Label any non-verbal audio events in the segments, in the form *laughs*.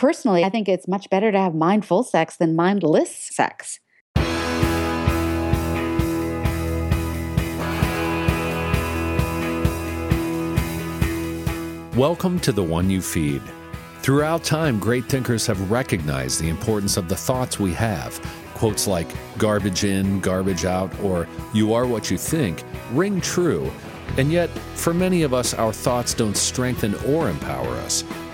personally, I think it's much better to have mindful sex than mindless sex. Welcome to the one you feed. Throughout time, great thinkers have recognized the importance of the thoughts we have. Quotes like garbage in, garbage out, or you are what you think ring true. And yet, for many of us, our thoughts don't strengthen or empower us.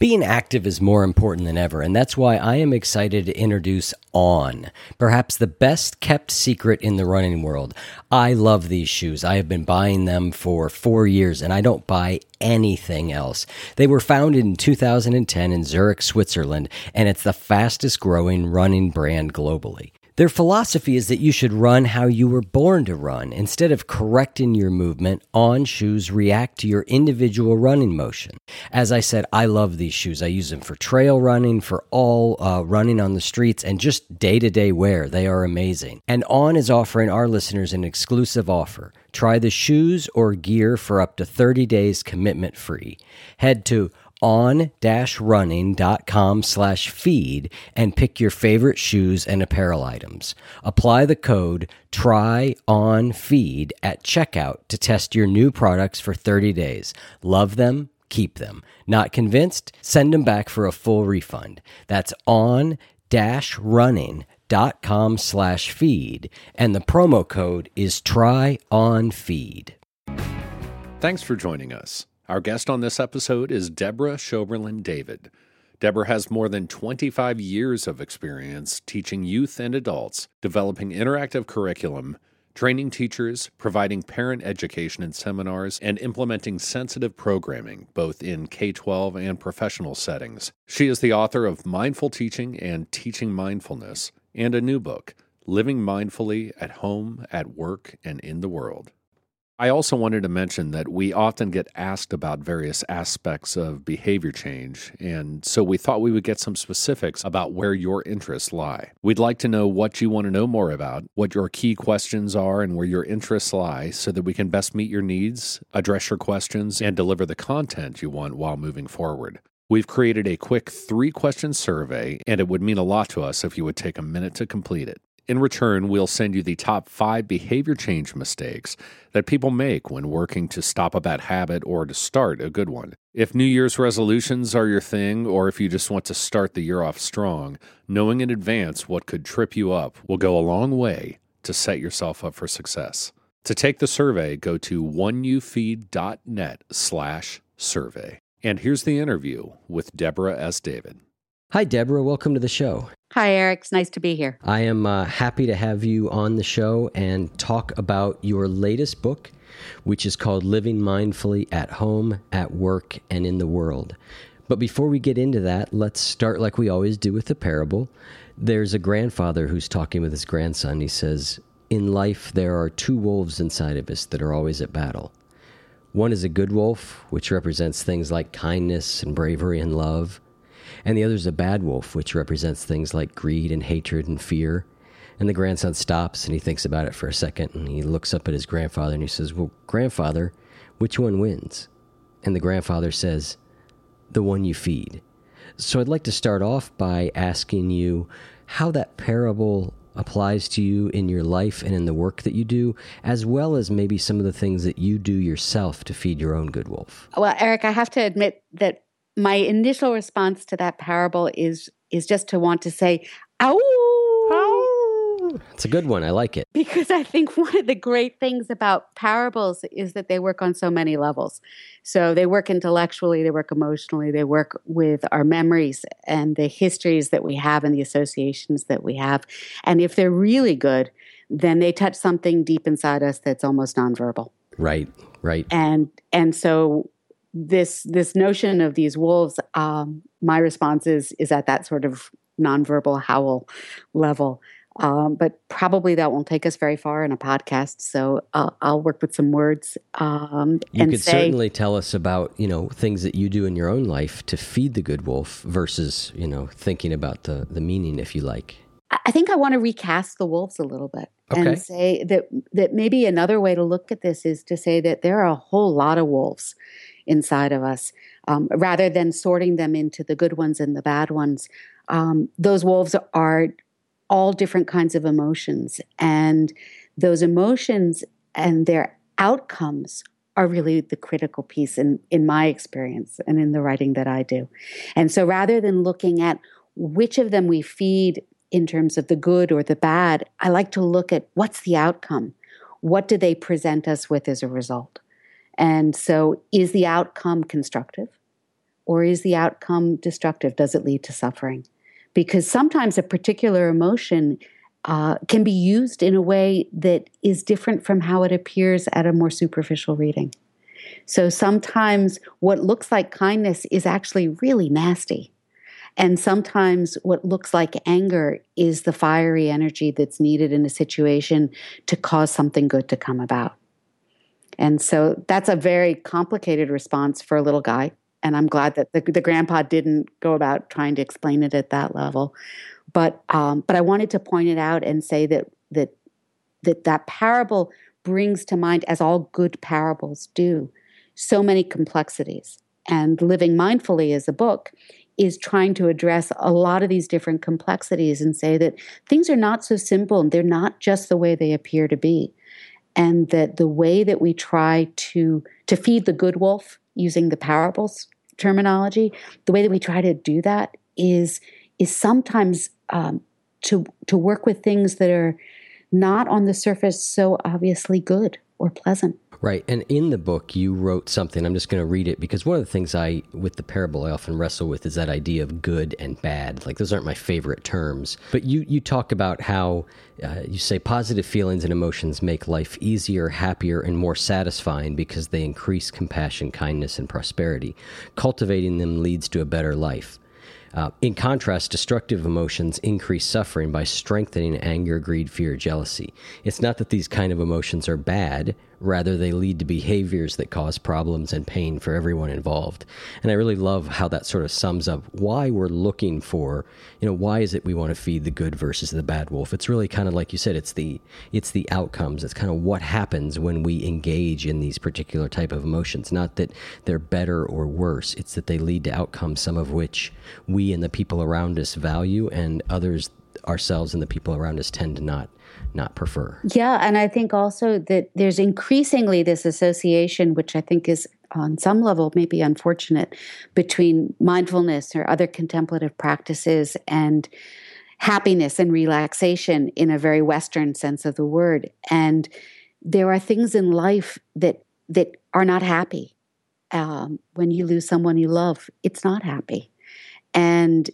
Being active is more important than ever, and that's why I am excited to introduce On, perhaps the best kept secret in the running world. I love these shoes. I have been buying them for four years, and I don't buy anything else. They were founded in 2010 in Zurich, Switzerland, and it's the fastest growing running brand globally. Their philosophy is that you should run how you were born to run. Instead of correcting your movement, on shoes react to your individual running motion. As I said, I love these shoes. I use them for trail running, for all uh, running on the streets, and just day to day wear. They are amazing. And On is offering our listeners an exclusive offer. Try the shoes or gear for up to 30 days commitment free. Head to on-running.com slash feed and pick your favorite shoes and apparel items. Apply the code try on feed at checkout to test your new products for 30 days. Love them, keep them. Not convinced? Send them back for a full refund. That's on dash running.com slash feed and the promo code is try on feed. Thanks for joining us. Our guest on this episode is Deborah Schoeberlein David. Deborah has more than 25 years of experience teaching youth and adults, developing interactive curriculum, training teachers, providing parent education and seminars, and implementing sensitive programming, both in K 12 and professional settings. She is the author of Mindful Teaching and Teaching Mindfulness, and a new book, Living Mindfully at Home, at Work, and in the World. I also wanted to mention that we often get asked about various aspects of behavior change, and so we thought we would get some specifics about where your interests lie. We'd like to know what you want to know more about, what your key questions are, and where your interests lie, so that we can best meet your needs, address your questions, and deliver the content you want while moving forward. We've created a quick three question survey, and it would mean a lot to us if you would take a minute to complete it. In return, we'll send you the top five behavior change mistakes that people make when working to stop a bad habit or to start a good one. If New Year's resolutions are your thing, or if you just want to start the year off strong, knowing in advance what could trip you up will go a long way to set yourself up for success. To take the survey, go to oneyoufeed.net slash survey. And here's the interview with Deborah S. David. Hi, Deborah. Welcome to the show. Hi, Eric. It's nice to be here. I am uh, happy to have you on the show and talk about your latest book, which is called Living Mindfully at Home, at Work, and in the World. But before we get into that, let's start like we always do with the parable. There's a grandfather who's talking with his grandson. He says, In life, there are two wolves inside of us that are always at battle. One is a good wolf, which represents things like kindness and bravery and love and the other is a bad wolf, which represents things like greed and hatred and fear. And the grandson stops and he thinks about it for a second and he looks up at his grandfather and he says, Well, grandfather, which one wins? And the grandfather says, The one you feed. So I'd like to start off by asking you how that parable applies to you in your life and in the work that you do, as well as maybe some of the things that you do yourself to feed your own good wolf. Well, Eric, I have to admit that my initial response to that parable is is just to want to say, "Ow!" It's a good one. I like it. Because I think *laughs* one of the great things about parables is that they work on so many levels. So they work intellectually, they work emotionally, they work with our memories and the histories that we have and the associations that we have. And if they're really good, then they touch something deep inside us that's almost nonverbal. Right, right. And and so this this notion of these wolves, um, my response is is at that sort of nonverbal howl level. Um, but probably that won't take us very far in a podcast. So I'll, I'll work with some words. Um, you could say, certainly tell us about you know things that you do in your own life to feed the good wolf versus you know thinking about the the meaning, if you like. I think I want to recast the wolves a little bit Okay. and say that that maybe another way to look at this is to say that there are a whole lot of wolves inside of us, um, rather than sorting them into the good ones and the bad ones. Um, those wolves are all different kinds of emotions, and those emotions and their outcomes are really the critical piece in in my experience and in the writing that I do. And so, rather than looking at which of them we feed in terms of the good or the bad, I like to look at what's the outcome. What do they present us with as a result? And so, is the outcome constructive or is the outcome destructive? Does it lead to suffering? Because sometimes a particular emotion uh, can be used in a way that is different from how it appears at a more superficial reading. So sometimes what looks like kindness is actually really nasty. And sometimes what looks like anger is the fiery energy that's needed in a situation to cause something good to come about. And so that's a very complicated response for a little guy. And I'm glad that the, the grandpa didn't go about trying to explain it at that level. But um, but I wanted to point it out and say that that that that parable brings to mind, as all good parables do, so many complexities. And living mindfully as a book is trying to address a lot of these different complexities and say that things are not so simple and they're not just the way they appear to be and that the way that we try to to feed the good wolf using the parables terminology the way that we try to do that is is sometimes um, to to work with things that are not on the surface so obviously good or pleasant Right. And in the book, you wrote something. I'm just going to read it because one of the things I, with the parable, I often wrestle with is that idea of good and bad. Like, those aren't my favorite terms. But you, you talk about how uh, you say positive feelings and emotions make life easier, happier, and more satisfying because they increase compassion, kindness, and prosperity. Cultivating them leads to a better life. Uh, in contrast, destructive emotions increase suffering by strengthening anger, greed, fear, jealousy. It's not that these kind of emotions are bad, rather, they lead to behaviors that cause problems and pain for everyone involved. And I really love how that sort of sums up why we're looking for, you know, why is it we want to feed the good versus the bad wolf? It's really kind of like you said, it's the it's the outcomes. It's kind of what happens when we engage in these particular type of emotions. Not that they're better or worse. It's that they lead to outcomes, some of which we and the people around us value, and others ourselves and the people around us tend to not not prefer. Yeah, and I think also that there's increasingly this association, which I think is on some level maybe unfortunate, between mindfulness or other contemplative practices and happiness and relaxation in a very Western sense of the word. And there are things in life that that are not happy. Um, when you lose someone you love, it's not happy. And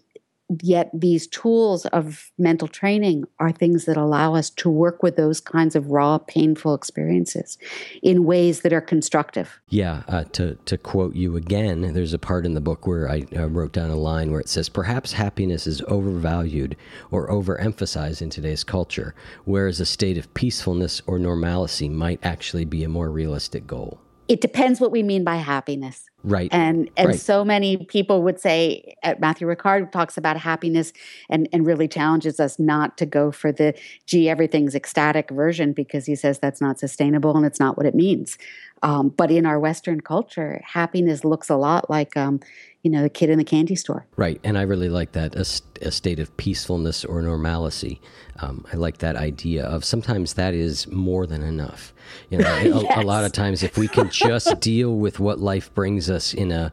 yet these tools of mental training are things that allow us to work with those kinds of raw painful experiences in ways that are constructive Yeah, uh, to to quote you again, there's a part in the book where I uh, wrote down a line where it says, "Perhaps happiness is overvalued or overemphasized in today's culture, whereas a state of peacefulness or normalcy might actually be a more realistic goal." it depends what we mean by happiness Right. and and Right. so many people would say uh, matthieu ricard talks about happiness and and really challenges us not to go for the gee everything's ecstatic version because he says that's not sustainable and it's not what it means um, but in our western culture happiness looks a lot like um, you know the kid in the candy store Right, and I really like that a, st- a state of peacefulness or normalcy. Um, I like that idea of sometimes that is more than enough. You know, *laughs* a, a lot of times if we can just *laughs* deal with what life brings us in a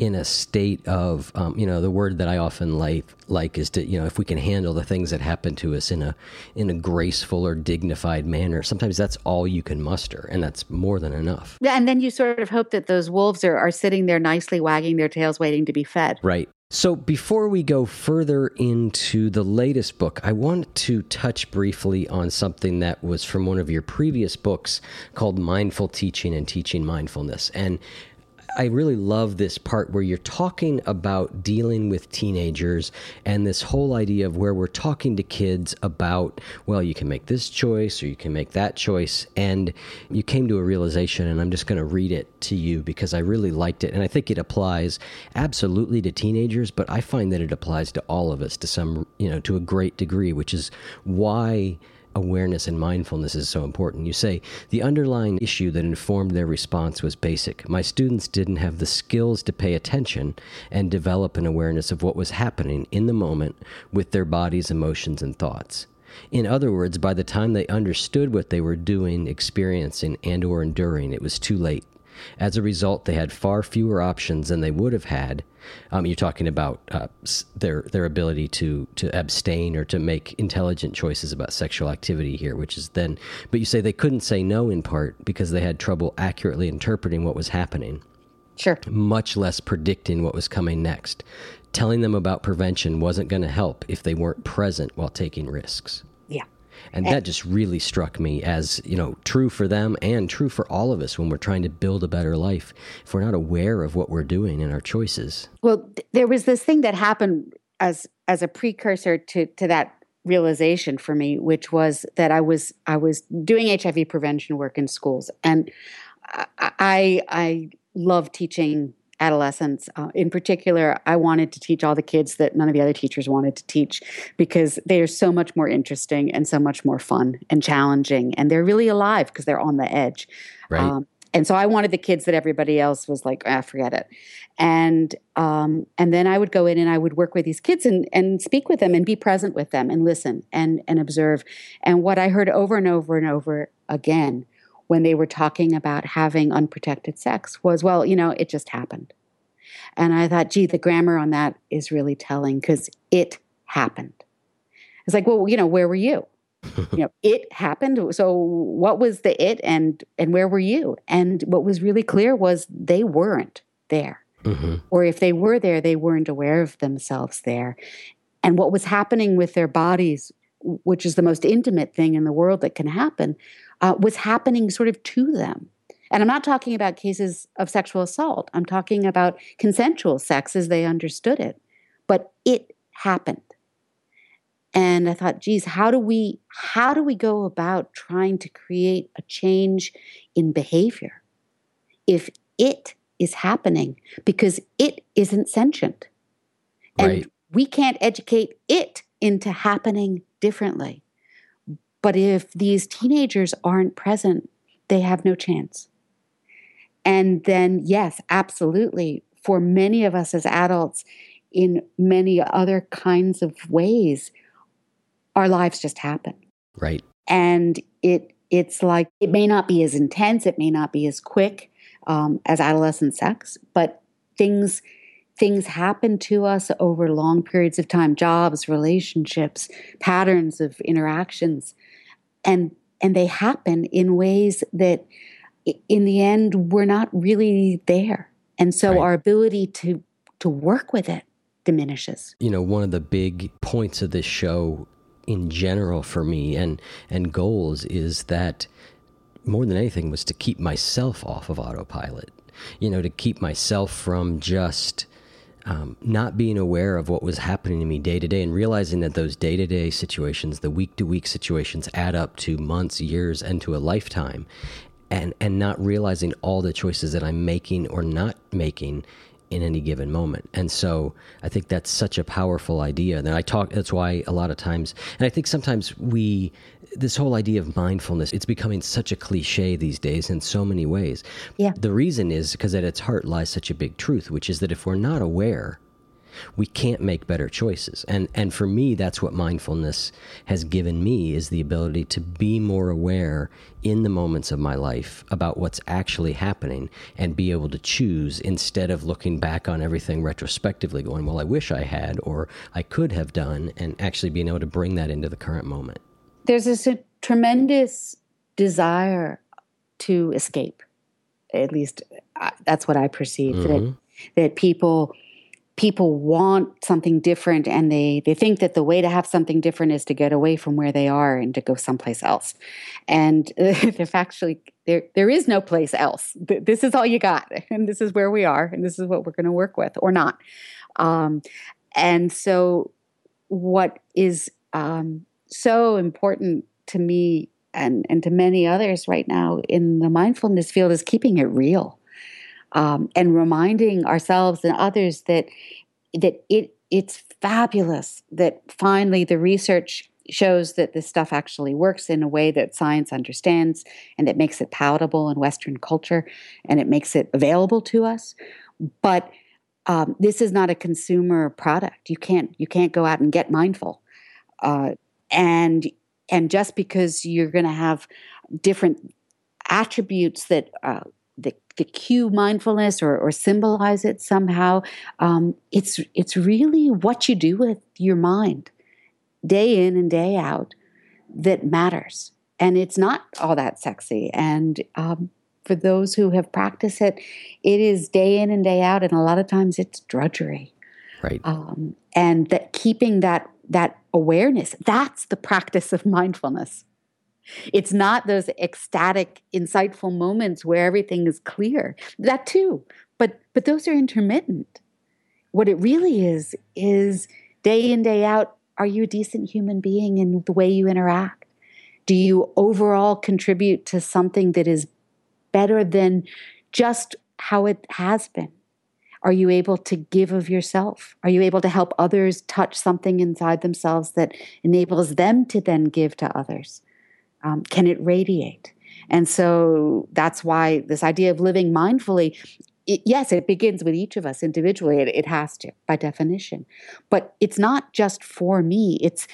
in a state of, um, you know, the word that I often like like is to, you know, if we can handle the things that happen to us in a in a graceful or dignified manner. Sometimes that's all you can muster, and that's more than enough. Yeah, and then you sort of hope that those wolves are, are sitting there nicely wagging their tails waiting to be fed Right. So, before we go further into the latest book, I want to touch briefly on something that was from one of your previous books called Mindful Teaching and Teaching Mindfulness. And I really love this part where you're talking about dealing with teenagers and this whole idea of where we're talking to kids about, well, you can make this choice or you can make that choice. And you came to a realization, and I'm just going to read it to you because I really liked it. And I think it applies absolutely to teenagers, but I find that it applies to all of us to some, you know, to a great degree, which is why awareness and mindfulness is so important. You say the underlying issue that informed their response was basic. My students didn't have the skills to pay attention and develop an awareness of what was happening in the moment with their bodies, emotions, and thoughts. In other words, by the time they understood what they were doing, experiencing, and or enduring, it was too late. As a result, they had far fewer options than they would have had. Um, you're talking about uh, their their ability to to abstain or to make intelligent choices about sexual activity here, which is then. But you say they couldn't say no in part because they had trouble accurately interpreting what was happening. Sure. Much less predicting what was coming next. Telling them about prevention wasn't going to help if they weren't present while taking risks. And that just really struck me as, you know, true for them and true for all of us when we're trying to build a better life. If we're not aware of what we're doing and our choices. Well, there was this thing that happened as as a precursor to to that realization for me, which was that I was I was doing HIV prevention work in schools, and I I love teaching adolescents. Uh, in particular, I wanted to teach all the kids that none of the other teachers wanted to teach because they are so much more interesting and so much more fun and challenging. And they're really alive because they're on the edge. Right. Um, and so I wanted the kids that everybody else was like, ah, forget it. And um, and then I would go in and I would work with these kids and and speak with them and be present with them and listen and and observe. And what I heard over and over and over again when they were talking about having unprotected sex was, well, you know, it just happened. And I thought, gee, the grammar on that is really telling because it happened. It's like, well, you know, where were you? *laughs* you know, it happened. So what was the it and and where were you? And what was really clear was they weren't there. Mm-hmm. Or if they were there, they weren't aware of themselves there. And what was happening with their bodies, which is the most intimate thing in the world that can happen, uh, was happening sort of to them. And I'm not talking about cases of sexual assault. I'm talking about consensual sex as they understood it. But it happened. And I thought, geez, how do we how do we go about trying to create a change in behavior if it is happening because it isn't sentient. And right. we can't educate it into happening differently. But if these teenagers aren't present, they have no chance. And then, yes, absolutely, for many of us as adults, in many other kinds of ways, our lives just happen. Right. And it it's like it may not be as intense, it may not be as quick um, as adolescent sex, but things things happen to us over long periods of time jobs relationships patterns of interactions and and they happen in ways that in the end we're not really there. And so right. our ability to to work with it diminishes. You know one of the big points of this show in general for me and and goals is that more than anything was to keep myself off of autopilot. You know to keep myself from just um, not being aware of what was happening to me day to day and realizing that those day to day situations, the week to week situations, add up to months, years, and to a lifetime, and and not realizing all the choices that I'm making or not making in any given moment. And so I think that's such a powerful idea. And I talk that's why a lot of times and I think sometimes we this whole idea of mindfulness, it's becoming such a cliche these days in so many ways. Yeah. The reason is because at its heart lies such a big truth, which is that if we're not aware, we can't make better choices. And and for me that's what mindfulness has given me is the ability to be more aware in the moments of my life about what's actually happening and be able to choose instead of looking back on everything retrospectively going, well I wish I had or I could have done and actually being able to bring that into the current moment there's this tremendous desire to escape. At least uh, that's what I perceive. Mm-hmm. That that people people want something different and they they think that the way to have something different is to get away from where they are and to go someplace else and *laughs* if actually there there is no place else this is all you got *laughs* and this is where we are and this is what we're going to work with or not um, and so what is um, so important to me and and to many others right now in the mindfulness field is keeping it real um, and reminding ourselves and others that that it it's fabulous that finally the research shows that this stuff actually works in a way that science understands and that makes it palatable in Western culture and it makes it available to us. But um, this is not a consumer product. You can't you can't go out and get mindful, uh, and and just because you're going to have different attributes that uh, the, the cue mindfulness or, or symbolize it somehow. Um, it's it's really what you do with your mind, day in and day out, that matters. And it's not all that sexy. And um, for those who have practiced it, it is day in and day out, and a lot of times it's drudgery. Right. Um, and that keeping that that awareness, that's the practice of mindfulness. It's not those ecstatic, insightful moments where everything is clear. That too, but but those are intermittent. What it really is is day in day out. Are you a decent human being in the way you interact? Do you overall contribute to something that is better than just how it has been? Are you able to give of yourself? Are you able to help others touch something inside themselves that enables them to then give to others? Um, can it radiate? And so that's why this idea of living mindfully, it, yes, it begins with each of us individually. It, it has to, by definition. But it's not just for me. It's,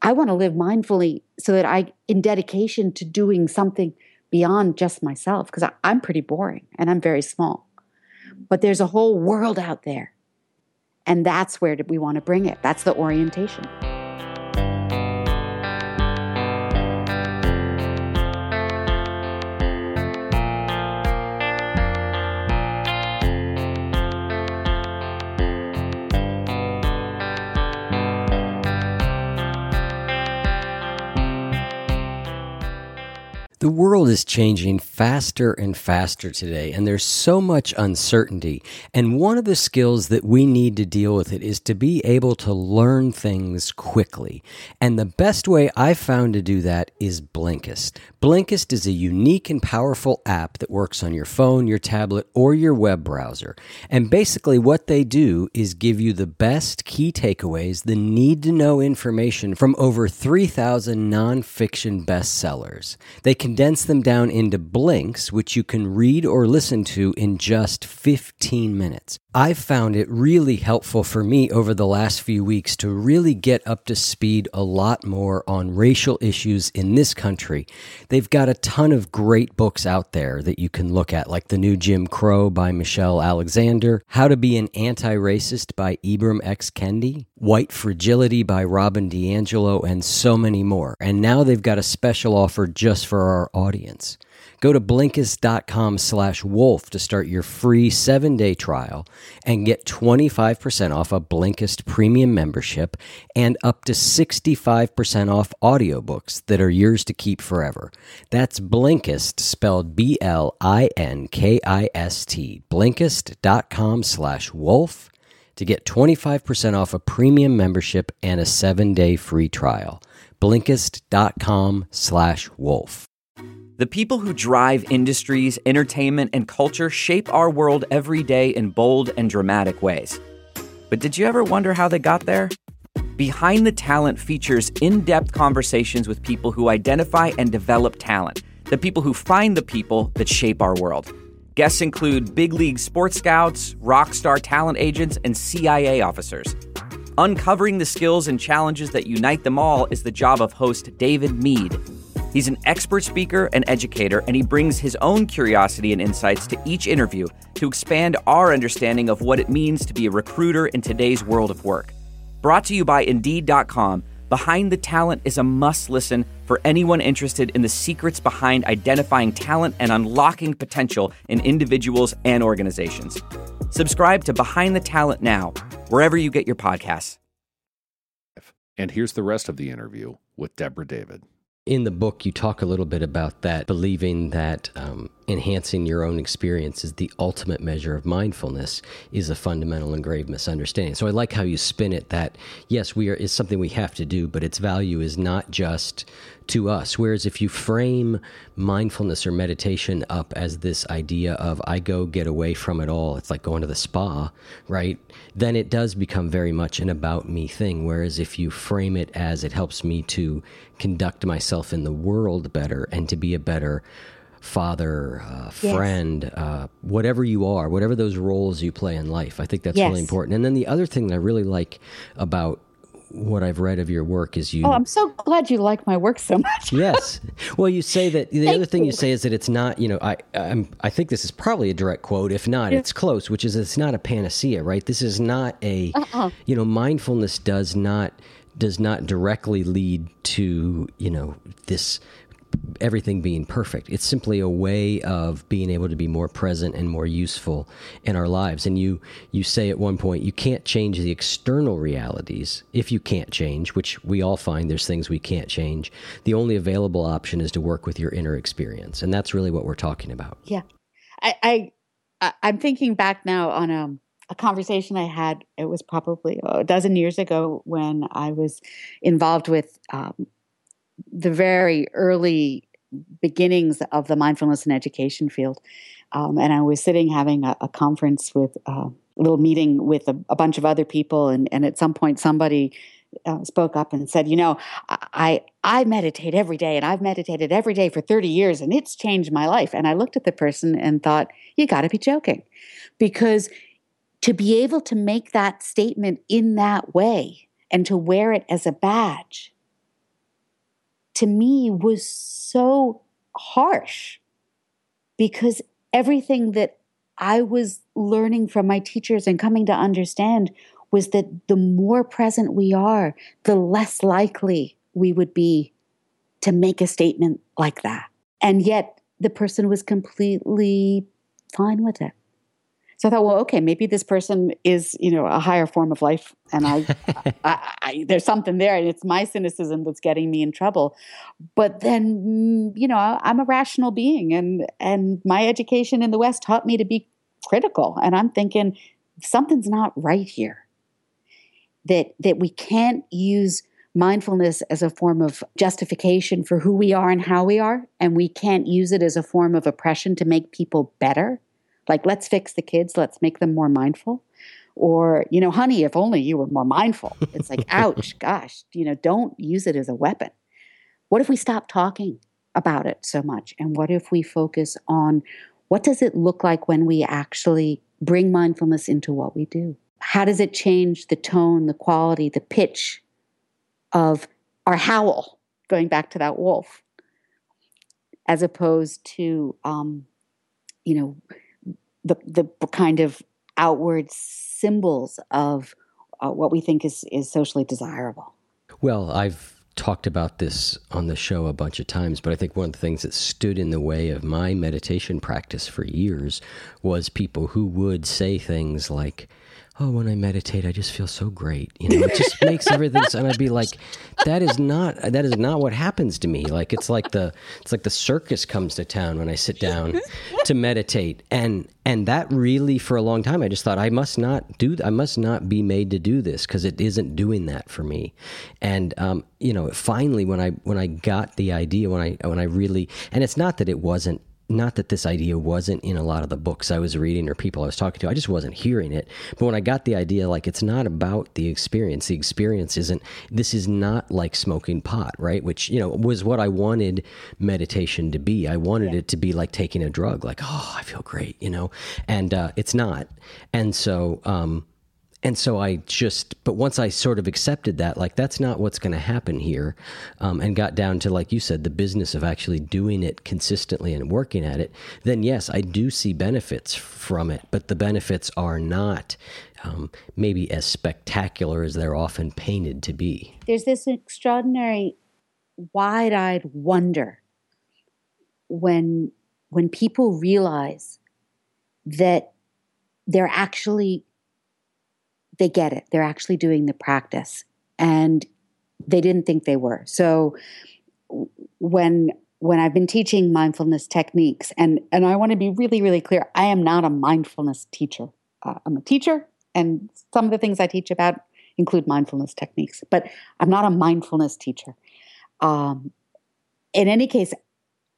I want to live mindfully so that I, in dedication to doing something beyond just myself, because I'm pretty boring and I'm very small. But there's a whole world out there. And that's where we want to bring it. That's the orientation. The world is changing faster and faster today, and there's so much uncertainty. And one of the skills that we need to deal with it is to be able to learn things quickly. And the best way I've found to do that is Blinkist. Blinkist is a unique and powerful app that works on your phone, your tablet, or your web browser. And basically, what they do is give you the best key takeaways, the need to know information from over 3,000 nonfiction bestsellers. They can condense them down into blinks, which you can read or listen to in just 15 minutes. I've found it really helpful for me over the last few weeks to really get up to speed a lot more on racial issues in this country. They've got a ton of great books out there that you can look at, like The New Jim Crow by Michelle Alexander, How to Be an Anti Racist by Ibram X. Kendi, White Fragility by Robin DiAngelo, and so many more. And now they've got a special offer just for our audience. Go to Blinkist.com slash wolf to start your free seven-day trial and get 25% off a Blinkist premium membership and up to 65% off audiobooks that are yours to keep forever. That's Blinkist, spelled B-L-I-N-K-I-S-T. Blinkist.com slash wolf to get 25% off a premium membership and a seven-day free trial. Blinkist.com slash wolf. The people who drive industries, entertainment, and culture shape our world every day in bold and dramatic ways. But did you ever wonder how they got there? Behind the Talent features in depth conversations with people who identify and develop talent, the people who find the people that shape our world. Guests include big league sports scouts, rock star talent agents, and CIA officers. Uncovering the skills and challenges that unite them all is the job of host David Mead. He's an expert speaker and educator, and he brings his own curiosity and insights to each interview to expand our understanding of what it means to be a recruiter in today's world of work. Brought to you by Indeed.com, Behind the Talent is a must listen for anyone interested in the secrets behind identifying talent and unlocking potential in individuals and organizations. Subscribe to Behind the Talent now, wherever you get your podcasts. And here's the rest of the interview with Deborah David. In the book, you talk a little bit about that, believing that um, enhancing your own experience is the ultimate measure of mindfulness is a fundamental and grave misunderstanding. So I like how you spin it that, yes, we are is something we have to do, but its value is not just to us. Whereas if you frame mindfulness or meditation up as this idea of I go get away from it all, it's like going to the spa, right? Then it does become very much an about me thing. Whereas if you frame it as it helps me to conduct myself in the world better and to be a better father, uh, friend, yes. uh, whatever you are, whatever those roles you play in life. I think that's yes. really important. And then the other thing that I really like about what I've read of your work is you. Oh, I'm so glad you like my work so much. yes. Well, you say that the *laughs* other thing you. you. say is that it's not. You know, I I'm, I think this is probably a direct quote. If not, yeah. it's close. Which is it's not a panacea, right? This is not a. Uh-uh. You know, mindfulness does not does not directly lead to you know this everything being perfect. It's simply a way of being able to be more present and more useful in our lives. And you you say at one point you can't change the external realities if you can't change, which we all find there's things we can't change. The only available option is to work with your inner experience, and that's really what we're talking about. Yeah, I, I I'm thinking back now on um, a conversation I had. It was probably a dozen years ago when I was involved with um, the very early beginnings of the mindfulness and education field. Um, and I was sitting having a, a conference with uh, a little meeting with a, a, bunch of other people, and, and at some point somebody uh, spoke up and said, "You know, I I meditate every day, and I've meditated every day for 30 years, and it's changed my life." And I looked at the person and thought, "You got to be joking," because to be able to make that statement in that way and to wear it as a badge to me was so harsh because everything that I was learning from my teachers and coming to understand was that the more present we are, the less likely we would be to make a statement like that. And yet the person was completely fine with it. So I thought, well, okay, maybe this person is, you know, a higher form of life, and I, *laughs* I, I, there's something there, and it's my cynicism that's getting me in trouble. But then, mm, you know, I'm a rational being, and and my education in the West taught me to be critical, and I'm thinking something's not right here. That that we can't use mindfulness as a form of justification for who we are and how we are, and we can't use it as a form of oppression to make people better like, let's fix the kids, let's make them more mindful. Or, you know, honey, if only you were more mindful. It's like, *laughs* ouch, gosh, you know, don't use it as a weapon. What if we stop talking about it so much? And what if we focus on what does it look like when we actually bring mindfulness into what we do? How does it change the tone, the quality, the pitch of our howl, going back to that wolf, as opposed to, um, you know, the the kind of outward symbols of uh, what we think is is socially desirable. Well, I've talked about this on the show a bunch of times, but I think one of the things that stood in the way of my meditation practice for years was people who would say things like, oh, when I meditate, I just feel so great. You know, it just *laughs* makes everything. And I'd be like, that is not that is not what happens to me. Like it's like the it's like the circus comes to town when I sit down to meditate, and and that really for a long time I just thought I must not do I must not be made to do this because it isn't doing that for me. And um, you know, finally when I when I got the idea when I when I really and it's not that it wasn't not that this idea wasn't in a lot of the books I was reading or people I was talking to. I just wasn't hearing it. But when I got the idea, like, it's not about the experience. The experience isn't, this is not like smoking pot, right? Which, you know, was what I wanted meditation to be. I wanted yeah. it to be like taking a drug, like, oh, I feel great, you know? And uh, it's not. And so, um, and so I just, but once I sort of accepted that, like that's not what's going to happen here, um, and got down to like you said, the business of actually doing it consistently and working at it, then yes, I do see benefits from it, but the benefits are not um, maybe as spectacular as they're often painted to be. There's this extraordinary, wide eyed wonder when, when people realize that they're actually they get it. They're actually doing the practice. And they didn't think they were. So when when i've been teaching mindfulness techniques and and i want to be really really clear i am not a mindfulness teacher. Uh, i'm a teacher and some of the things i teach about include mindfulness techniques but i'm not a mindfulness teacher. Um, in any case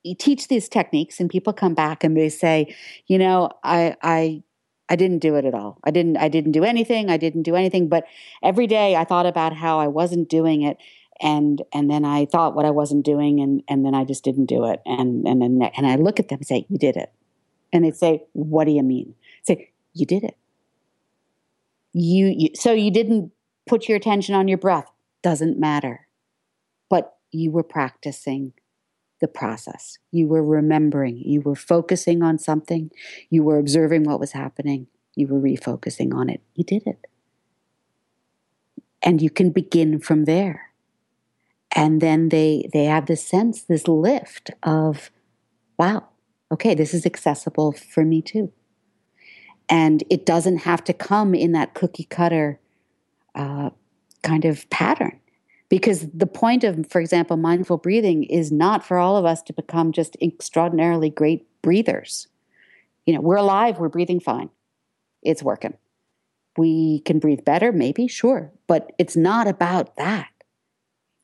you teach these techniques and people come back and they say you know i i I didn't do it at all. I didn't I didn't do anything. I didn't do anything, but every day I thought about how I wasn't doing it and and then I thought what I wasn't doing and and then I just didn't do it. And and then and I look at them and say, "You did it." And they say, "What do you mean?" I say, "You did it." You, you so you didn't put your attention on your breath. Doesn't matter. But you were practicing the process. You were remembering, you were focusing on something, you were observing what was happening, you were refocusing on it. You did it. And you can begin from there. And then they they have this sense, this lift of, wow, okay, this is accessible for me too. And it doesn't have to come in that cookie cutter uh, kind of pattern because the point of for example mindful breathing is not for all of us to become just extraordinarily great breathers. You know we're alive we're breathing fine. It's working. We can breathe better maybe sure but it's not about that.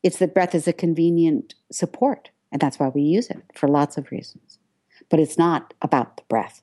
It's that breath is a convenient support and that's why we use it for lots of reasons. But it's not about the breath.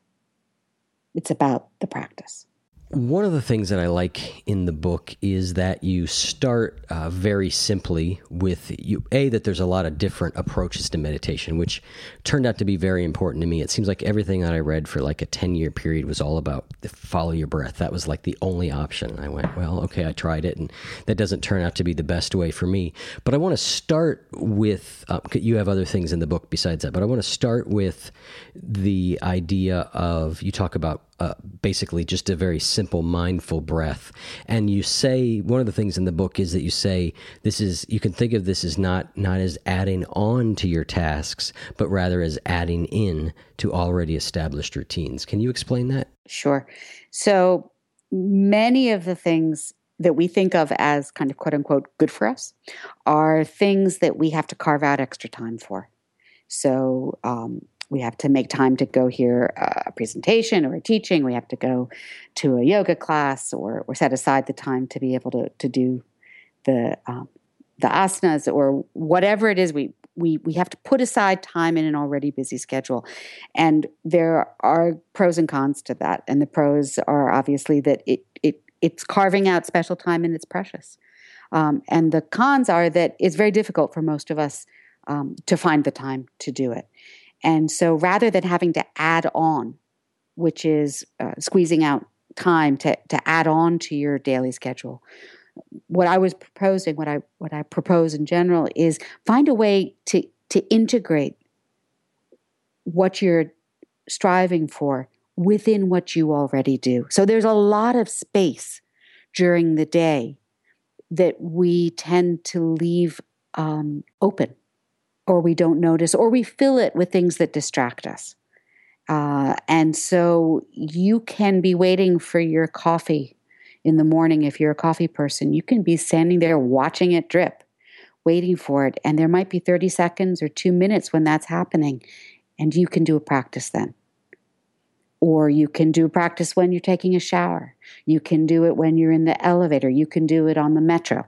It's about the practice one of the things that I like in the book is that you start uh, very simply with you a that there's a lot of different approaches to meditation, which turned out to be very important to me. It seems like everything that I read for like a ten year period was all about follow your breath. That was like the only option. I went, well, okay, I tried it, and that doesn't turn out to be the best way for me. But I want to start with uh, you have other things in the book besides that, but I want to start with the idea of you talk about uh, basically just a very simple mindful breath. And you say one of the things in the book is that you say this is you can think of this as not not as adding on to your tasks, but rather as adding in to already established routines. Can you explain that? Sure. So many of the things that we think of as kind of quote unquote good for us are things that we have to carve out extra time for. So, um, we have to make time to go hear a presentation or a teaching. We have to go to a yoga class or, or set aside the time to be able to, to do the, um, the asanas or whatever it is we, we, we have to put aside time in an already busy schedule. And there are pros and cons to that. And the pros are obviously that it, it, it's carving out special time and it's precious. Um, and the cons are that it's very difficult for most of us um, to find the time to do it. And so rather than having to add on, which is uh, squeezing out time to, to add on to your daily schedule, what I was proposing, what I what I propose in general is find a way to to integrate what you're striving for within what you already do. So there's a lot of space during the day that we tend to leave um, open or we don't notice, or we fill it with things that distract us. Uh, and so you can be waiting for your coffee in the morning if you're a coffee person. You can be standing there watching it drip, waiting for it. And there might be 30 seconds or two minutes when that's happening. And you can do a practice then. Or you can do practice when you're taking a shower. You can do it when you're in the elevator. You can do it on the metro.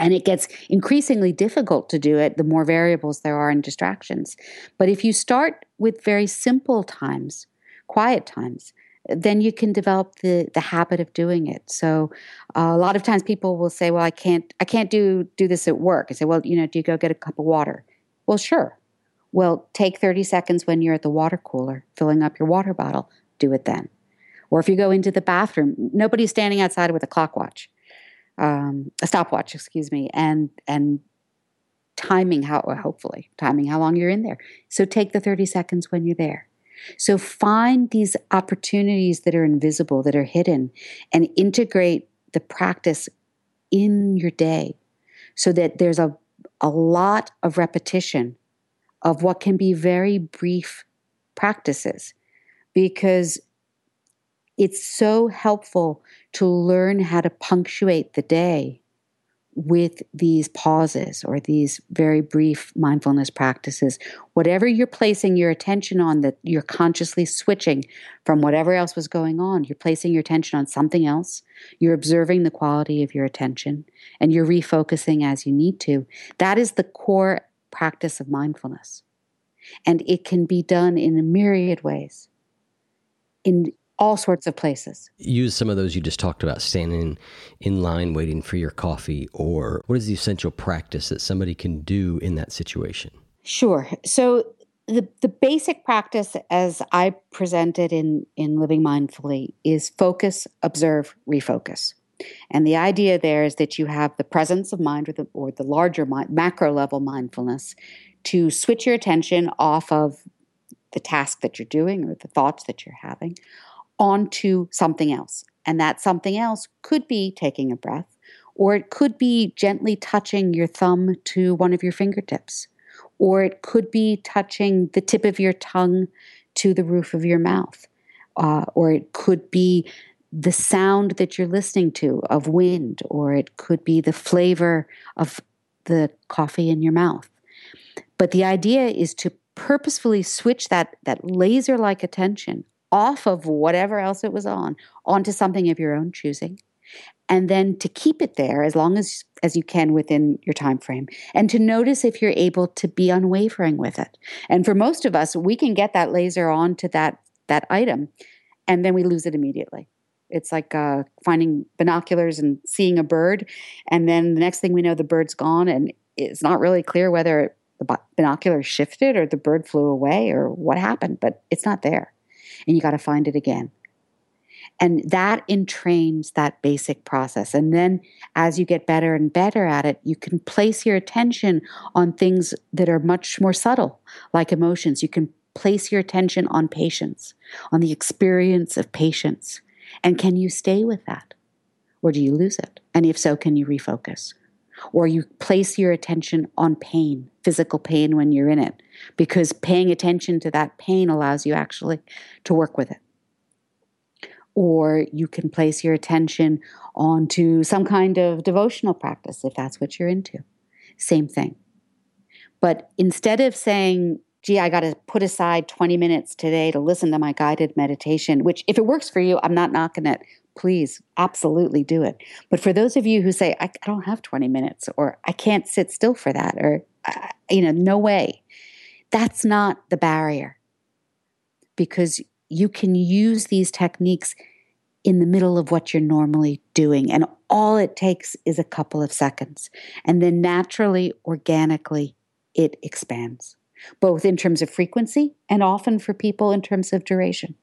And it gets increasingly difficult to do it the more variables there are in distractions. But if you start with very simple times, quiet times, then you can develop the the habit of doing it. So uh, a lot of times people will say, "Well, I can't I can't do do this at work." I say, "Well, you know, do you go get a cup of water?" Well, sure. Well, take 30 seconds when you're at the water cooler filling up your water bottle. Do it then. Or if you go into the bathroom, nobody's standing outside with a clock watch um, a stopwatch, excuse me, and and timing how hopefully timing how long you're in there. So take the 30 seconds when you're there. So find these opportunities that are invisible, that are hidden, and integrate the practice in your day so that there's a, a lot of repetition of what can be very brief practices because it's so helpful to learn how to punctuate the day with these pauses or these very brief mindfulness practices. Whatever you're placing your attention on, that you're consciously switching from whatever else was going on, you're placing your attention on something else, you're observing the quality of your attention, and you're refocusing as you need to. That is the core practice of mindfulness. And it can be done in a myriad ways. In all sorts of places. Use some of those you just talked about, standing in line waiting for your coffee, or what is the essential practice that somebody can do in that situation? Sure. So the, the basic practice as I presented in, in Living Mindfully is focus, observe, refocus. And the idea there is that you have the presence of mind or the, or the larger mind, macro level mindfulness to switch your attention off of the task that you're doing or the thoughts that you're having onto something else. And that something else could be taking a breath, or it could be gently touching your thumb to one of your fingertips, or it could be touching the tip of your tongue to the roof of your mouth, uh, or it could be the sound that you're listening to of wind, or it could be the flavor of the coffee in your mouth. But the idea is to purposefully switch that, that laser like attention off of whatever else it was on onto something of your own choosing. And then to keep it there as long as as you can within your time frame and to notice if you're able to be unwavering with it. And for most of us we can get that laser on to that that item and then we lose it immediately. It's like uh, finding binoculars and seeing a bird and then the next thing we know the bird's gone and it's not really clear whether the binoculars shifted or the bird flew away or what happened but it's not there and you got to find it again. And that entrains that basic process. And then as you get better and better at it, you can place your attention on things that are much more subtle, like emotions. You can place your attention on patience, on the experience of patience. And can you stay with that? Or do you lose it? And if so, can you refocus? Or you place your attention on pain, physical pain when you're in it, because paying attention to that pain allows you actually to work with it. Or you can place your attention onto some kind of devotional practice if that's what you're into. Same thing. But instead of saying, gee, I got to put aside 20 minutes today to listen to my guided meditation, which if it works for you, I'm not knocking it please absolutely do it. But for those of you who say, I, I don't have 20 minutes, or I can't sit still for that, or, you know, no way, that's not the barrier because you can use these techniques in the middle of what you're normally doing. And all it takes is a couple of seconds. And then naturally, organically, it expands, both in terms of frequency and often for people in terms of duration.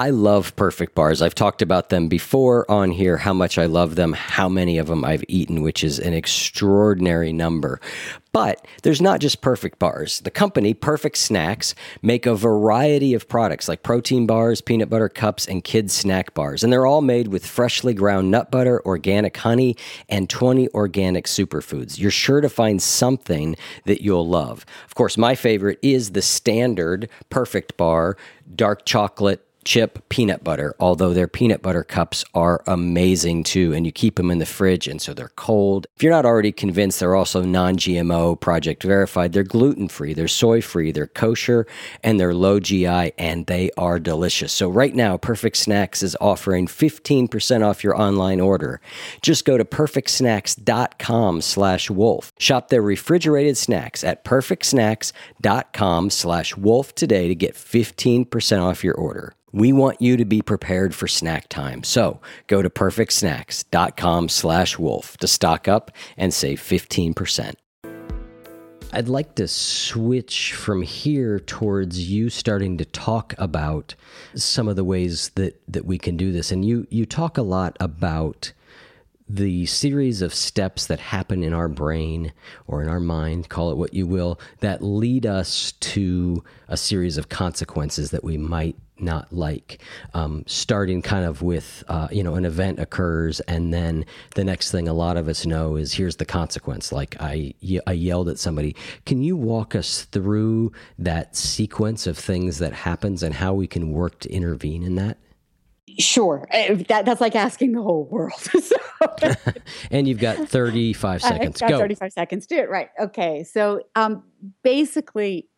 I love perfect bars. I've talked about them before on here, how much I love them, how many of them I've eaten, which is an extraordinary number. But there's not just perfect bars. The company, Perfect Snacks, make a variety of products like protein bars, peanut butter cups, and kids snack bars. And they're all made with freshly ground nut butter, organic honey, and 20 organic superfoods. You're sure to find something that you'll love. Of course, my favorite is the standard perfect bar, dark chocolate chip peanut butter, although their peanut butter cups are amazing too. And you keep them in the fridge, and so they're cold. If you're not already convinced, they're also non GMO, project verified. They're gluten free, they're soy free, they're kosher, and they're low GI, and they are delicious. So, right now, Perfect Snacks is offering 15% off your online order. Just go to perfectsnacks.com slash wolf. Shop their refrigerated snacks at perfectsnacks.com slash wolf today to get 15% off your order. We want you to be prepared for snack time. So go to perfectsnacks.com slash wolf to stock up and save 15%. I'd like to switch from here towards you starting to talk about some of the ways that, that we can do this. And you, you talk a lot about the series of steps that happen in our brain or in our mind, call it what you will, that lead us to a series of consequences that we might not like. Um, starting kind of with, uh, you know, an event occurs, and then the next thing a lot of us know is here's the consequence. Like I, I yelled at somebody. Can you walk us through that sequence of things that happens and how we can work to intervene in that? Sure. Uh, that, that's like asking the whole world. *laughs* so, *laughs* and you've got 35 seconds. Go. 35 seconds. Do it right. Okay. So um, basically,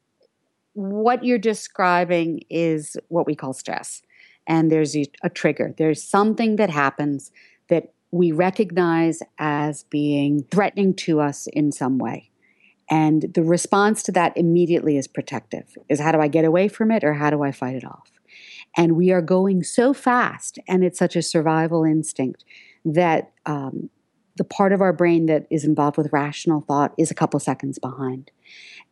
what you're describing is what we call stress. And there's a, trigger. There's something that happens that we recognize as being threatening to us in some way. And the response to that immediately is protective is how do I get away from it or how do I fight it off? And we are going so fast, and it's such a survival instinct that um, the part of our brain that is involved with rational thought is a couple seconds behind.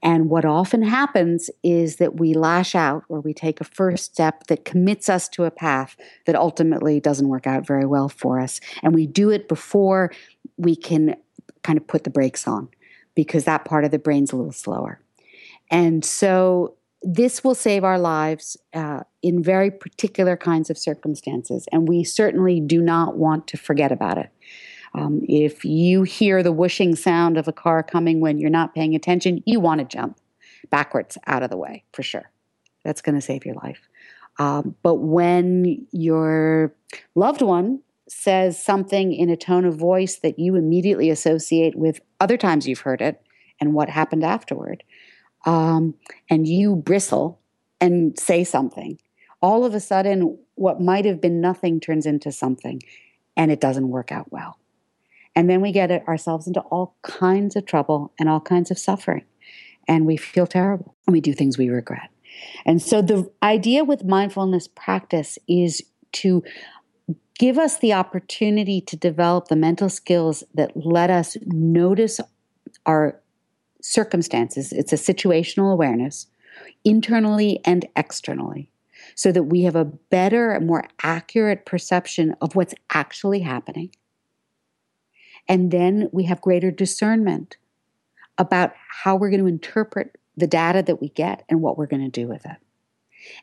And what often happens is that we lash out or we take a first step that commits us to a path that ultimately doesn't work out very well for us. And we do it before we can kind of put the brakes on because that part of the brain's a little slower. And so this will save our lives uh, in very particular kinds of circumstances. And we certainly do not want to forget about it. Um, if you hear the whooshing sound of a car coming when you're not paying attention, you want to jump backwards out of the way for sure. That's going to save your life. Um, but when your loved one says something in a tone of voice that you immediately associate with other times you've heard it and what happened afterward, um, and you bristle and say something, all of a sudden, what might have been nothing turns into something, and it doesn't work out well. And then we get ourselves into all kinds of trouble and all kinds of suffering. And we feel terrible and we do things we regret. And so the idea with mindfulness practice is to give us the opportunity to develop the mental skills that let us notice our circumstances. It's a situational awareness, internally and externally, so that we have a better, more accurate perception of what's actually happening and then we have greater discernment about how we're going to interpret the data that we get and what we're going to do with it.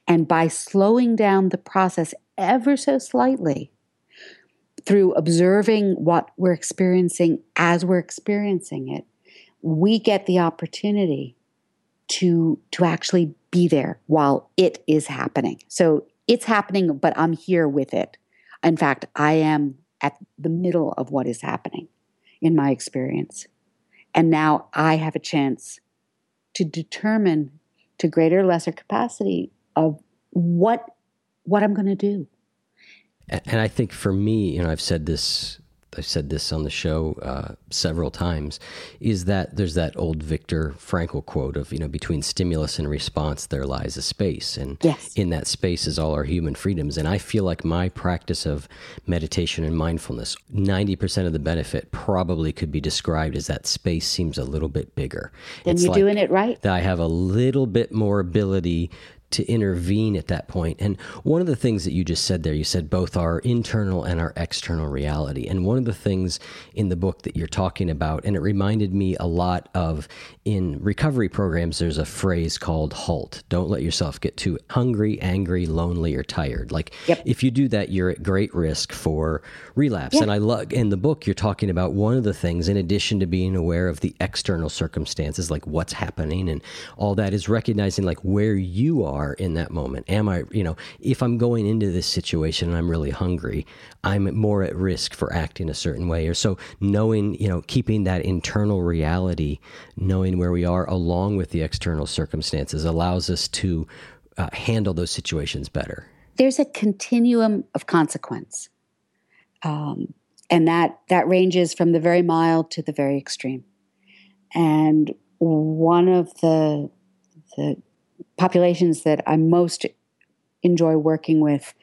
And by slowing down the process ever so slightly through observing what we're experiencing as we're experiencing it, we get the opportunity to, to actually be there while it is happening. So it's happening, but I'm here with it. In fact, I am at the middle of what is happening in my experience. And now I have a chance to determine to greater or lesser capacity of what what I'm going to do. And I think for me, you know, I've said this I've said this on the show uh, several times, is that there's that old Viktor Frankl quote of, you know, between stimulus and response, there lies a space. And yes. in that space is all our human freedoms. And I feel like my practice of meditation and mindfulness, 90% of the benefit probably could be described as that space seems a little bit bigger. Then it's you're like doing it right. That I have a little bit more ability to intervene at that point. And one of the things that you just said there, you said both our internal and our external reality. And one of the things in the book that you're talking about, and it reminded me a lot of in recovery programs, there's a phrase called HALT. Don't let yourself get too hungry, angry, lonely, or tired. Like yep. if you do that, you're at great risk for relapse. Yep. And I love in the book, you're talking about one of the things, in addition to being aware of the external circumstances, like what's happening and all that, is recognizing like where you are are in that moment. Am I, you know, if I'm going into this situation and I'm really hungry, I'm more at risk for acting a certain way. Or so knowing, you know, keeping that internal reality, knowing where we are along with the external circumstances allows us to uh, handle those situations better. There's a continuum of consequence. Um, and that that ranges from the very mild to the very extreme. And one of the the populations that I'm most enjoy working with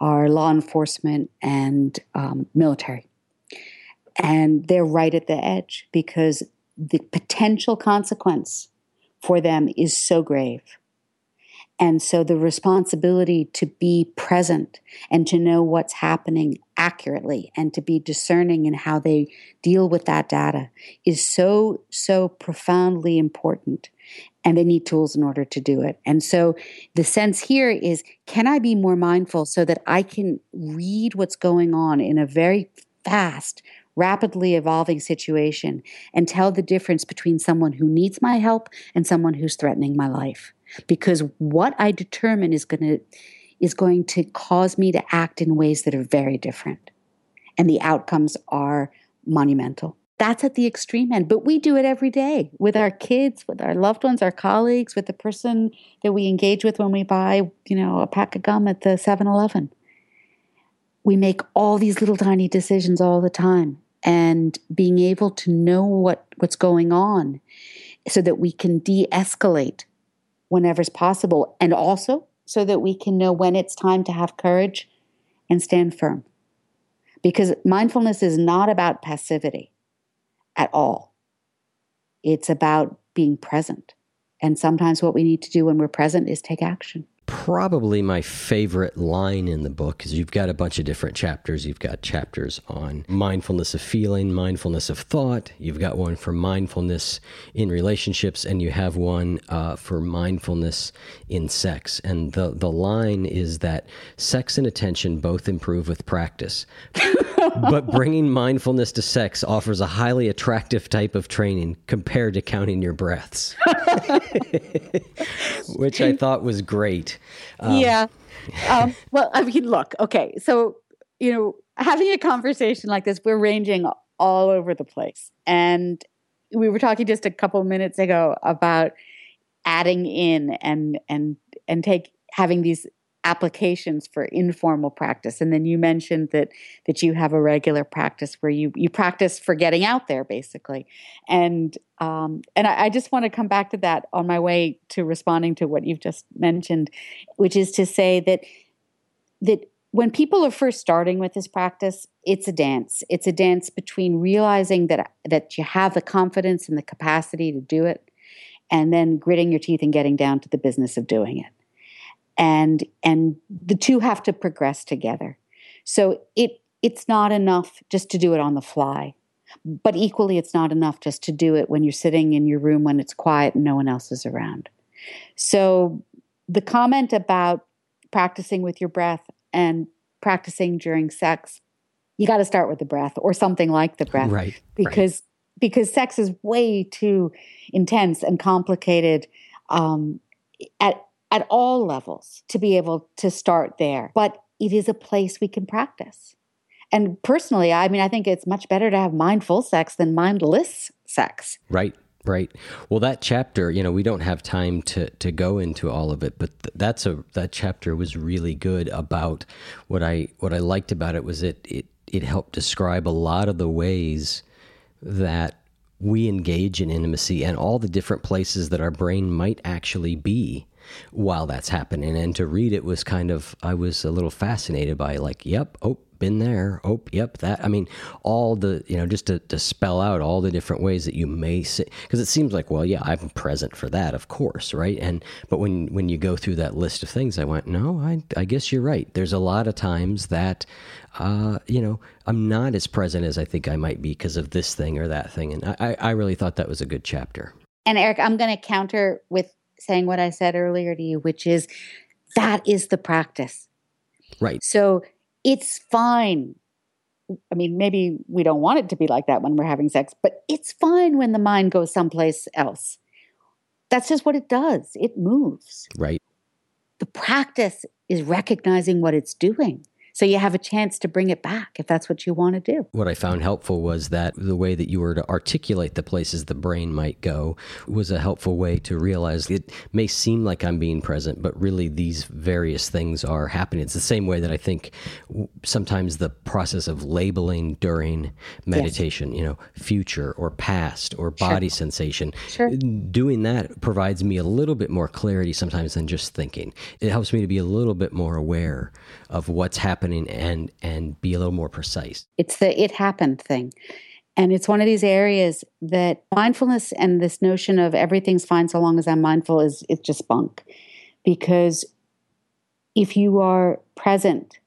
are law enforcement and um, military. And they're right at the edge because the potential consequence for them is so grave. And so the responsibility to be present and to know what's happening accurately and to be discerning in how they deal with that data is so, so profoundly important. And they need tools in order to do it. And so the sense here is can I be more mindful so that I can read what's going on in a very fast, rapidly evolving situation and tell the difference between someone who needs my help and someone who's threatening my life? because what I determine is going to is going to cause me to act in ways that are very different. And the outcomes are monumental. That's at the extreme end, but we do it every day with our kids, with our loved ones, our colleagues, with the person that we engage with when we buy, you know, a pack of gum at the 7-Eleven. We make all these little tiny decisions all the time and being able to know what what's going on so that we can de-escalate whenever's possible, and also so that we can know when it's time to have courage and stand firm. Because mindfulness is not about passivity at all, it's about being present. And sometimes what we need to do when we're present is take action probably my favorite line in the book is you've got a bunch of different chapters. You've got chapters on mindfulness of feeling, mindfulness of thought. You've got one for mindfulness in relationships, and you have one uh, for mindfulness in sex. And the, the line is that sex and attention both improve with practice. *laughs* but bringing mindfulness to sex offers a highly attractive type of training compared to counting your breaths, *laughs* *laughs* which I thought was great. Um, yeah. *laughs* Um, well, I mean, look, okay. So, you know, having a conversation like this, we're ranging all over the place. And we were talking just a couple minutes ago about adding in and and and take having these applications for informal practice and then you mentioned that that you have a regular practice where you you practice for getting out there basically. And um, and I, I just want to come back to that on my way to responding to what you've just mentioned which is to say that that when people are first starting with this practice it's a dance. It's a dance between realizing that that you have the confidence and the capacity to do it and then gritting your teeth and getting down to the business of doing it and and the two have to progress together so it it's not enough just to do it on the fly but equally it's not enough just to do it when you're sitting in your room when it's quiet and no one else is around so the comment about practicing with your breath and practicing during sex you got to start with the breath or something like the breath right because right. because sex is way too intense and complicated um, at at all levels to be able to start there. But it is a place we can practice. And personally, I mean, I think it's much better to have mindful sex than mindless sex. Right. Right. Well, that chapter, you know, we don't have time to to go into all of it, but th- that's a that chapter was really good about what I what I liked about it was it it it helped describe a lot of the ways that we engage in intimacy and all the different places that our brain might actually be while that's happening. And to read it was kind of, I was a little fascinated by like, yep, oh, been there. Oh, yep, that. I mean, all the, you know, just to, to spell out all the different ways that you may say, because it seems like, well, yeah, I'm present for that, of course, right? And, but when, when you go through that list of things, I went, no, I, I guess you're right. There's a lot of times that, uh, you know, I'm not as present as I think I might be because of this thing or that thing. And I, I really thought that was a good chapter. And Eric, I'm going to counter with saying what I said earlier to you, which is that is the practice. Right. So it's fine. I mean, maybe we don't want it to be like that when we're having sex, but it's fine when the mind goes someplace else. That's just what it does. It moves. Right. The practice is recognizing what it's doing So you have a chance to bring it back if that's what you want to do. What I found helpful was that the way that you were to articulate the places the brain might go was a helpful way to realize it may seem like I'm being present, but really these various things are happening. It's the same way that I think sometimes the process of labeling during meditation, yes. you know, future or past or body sure. sensation, sure. doing that provides me a little bit more clarity sometimes than just thinking. It helps me to be a little bit more aware of what's happening and and be a little more precise. It's the it happened thing. And it's one of these areas that mindfulness and this notion of everything's fine so long as I'm mindful is it's just bunk. Because if you are present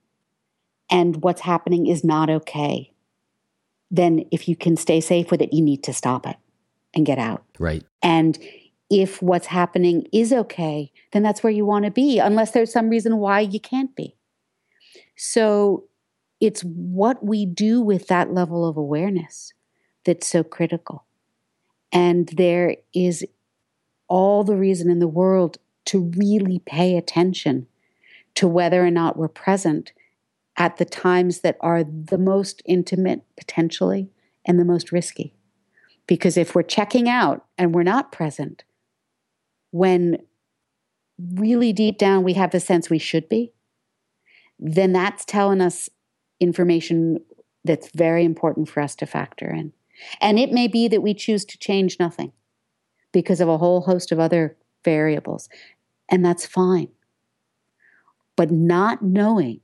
and what's happening is not okay, then if you can stay safe with it, you need to stop it and get out. Right. And if what's happening is okay, then that's where you want to be, unless there's some reason why you can't be. So it's what we do with that level of awareness that's so critical. And there is all the reason in the world to really pay attention to whether or not we're present at the times that are the most intimate, potentially, and the most risky. Because if we're checking out and we're not present, when really deep down we have the sense we should be, then that's telling us information that's very important for us to factor in. And it may be that we choose to change nothing because of a whole host of other variables, and that's fine. But not knowing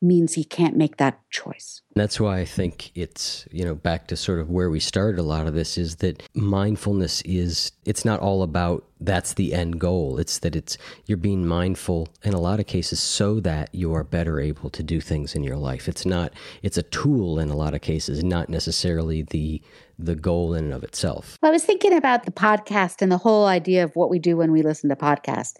means he can't make that choice. That's why I think it's, you know, back to sort of where we started a lot of this is that mindfulness is it's not all about that's the end goal. It's that it's you're being mindful in a lot of cases so that you are better able to do things in your life. It's not it's a tool in a lot of cases, not necessarily the the goal in and of itself. Well, I was thinking about the podcast and the whole idea of what we do when we listen to podcasts.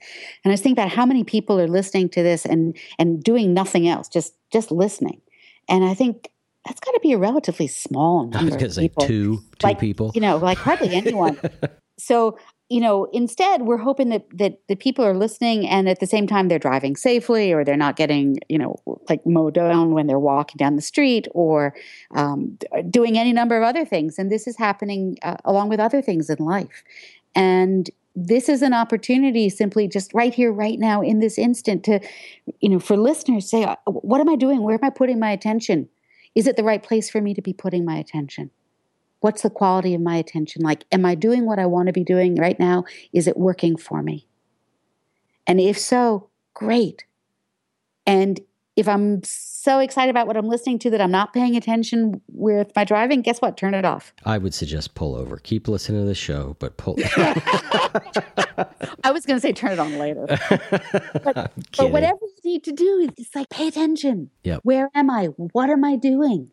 And I was thinking about how many people are listening to this and and doing nothing else, just just listening. And I think that's got to be a relatively small number. *laughs* I was going to say two, two like, people. You know, like hardly anyone. *laughs* so you know, instead, we're hoping that that the people are listening, and at the same time, they're driving safely, or they're not getting, you know, like mowed down when they're walking down the street, or um, doing any number of other things. And this is happening uh, along with other things in life. And this is an opportunity, simply just right here, right now, in this instant, to, you know, for listeners, say, uh, what am I doing? Where am I putting my attention? Is it the right place for me to be putting my attention? What's the quality of my attention like? Am I doing what I want to be doing right now? Is it working for me? And if so, great. And if I'm so excited about what I'm listening to that I'm not paying attention with my driving, guess what? Turn it off. I would suggest pull over. Keep listening to the show, but pull. *laughs* *laughs* I was going to say turn it on later. But, but, whatever you need to do, it's like pay attention. Yep. Where am I? What am I doing?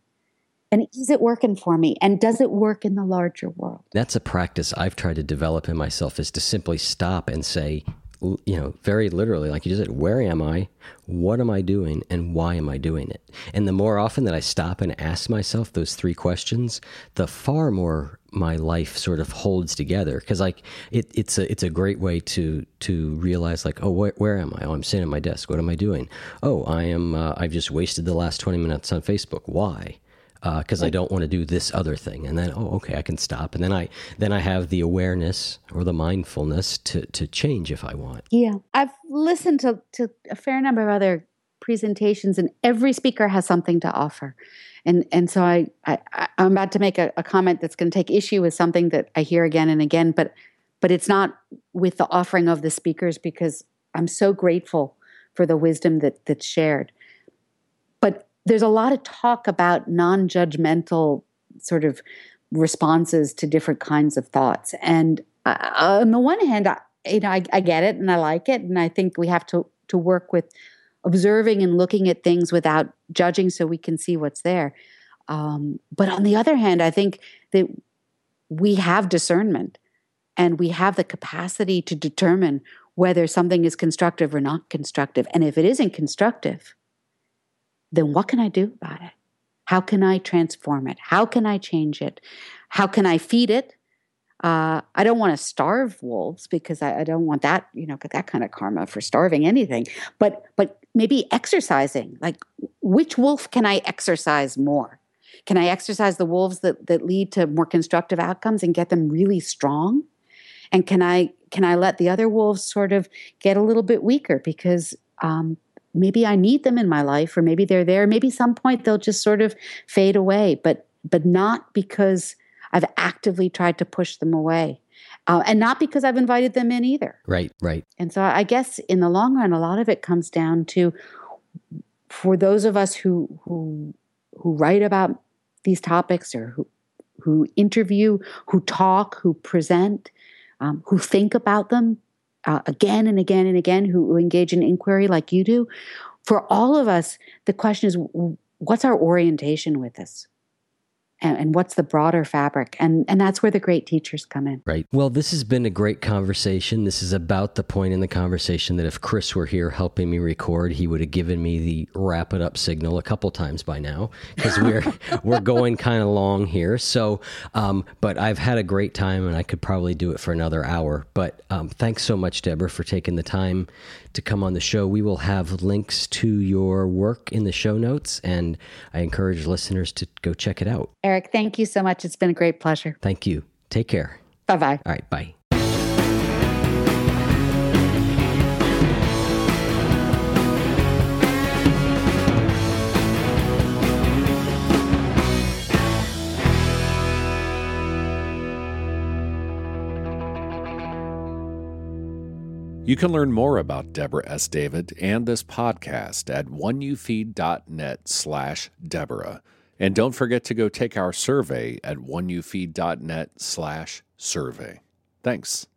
And is it working for me? And does it work in the larger world? That's a practice I've tried to develop in myself is to simply stop and say, you know, very literally, like you just said, where am I? What am I doing? And why am I doing it? And the more often that I stop and ask myself those three questions, the far more my life sort of holds together. Because like it, it's a it's a great way to to realize like, oh, wh- where am I? Oh, I'm sitting at my desk. What am I doing? Oh, I am. Uh, I've just wasted the last twenty minutes on Facebook. Why? Because uh, I don't want to do this other thing. And then, oh, okay, I can stop. And then I then I have the awareness or the mindfulness to to change if I want. Yeah, I've listened to to a fair number of other presentations, and every speaker has something to offer. And and so I, I I'm about to make a, a comment that's going to take issue with something that I hear again and again, but but it's not with the offering of the speakers because I'm so grateful for the wisdom that that's shared. There's a lot of talk about non judgmental sort of responses to different kinds of thoughts. And uh, on the one hand, I, you know, I, I get it and I like it, and I think we have to to work with observing and looking at things without judging, so we can see what's there. Um, but on the other hand, I think that we have discernment and we have the capacity to determine whether something is constructive or not constructive. And if it isn't constructive, then what can I do about it? How can I transform it? How can I change it? How can I feed it? Uh, I don't want to starve wolves because I, I don't want that, you know, that kind of karma for starving anything. But but maybe exercising like which wolf can i exercise more can i exercise the wolves that that lead to more constructive outcomes and get them really strong and can i can i let the other wolves sort of get a little bit weaker because um, maybe i need them in my life or maybe they're there maybe some point they'll just sort of fade away but but not because i've actively tried to push them away uh, and not because I've invited them in either. Right, right. And so I guess in the long run, a lot of it comes down to for those of us who who who write about these topics or who who interview, who talk, who present, um, who think about them uh, again and again and again, who, who engage in inquiry like you do. For all of us, the question is, what's our orientation with this? And, and, what's the broader fabric? And and that's where the great teachers come in. Right. Well this has been a great conversation. This is about the point in the conversation that if chris were here helping me record he would have given me the wrap it up signal a couple times by now because we're *laughs* we're going kind of long here. So um, but i've had a great time and i could probably do it for another hour. But um, thanks so much deborah for taking the time to come on the show. We will have links to your work in the show notes, and I encourage listeners to go check it out. Eric, thank you so much. It's been a great pleasure. Thank you. Take care. Bye bye. All right. Bye. You can learn more about Deborah S. David and this podcast at oneyoufeed.net slash Deborah. And don't forget to go take our survey at oneyoufeed.net slash survey. Thanks.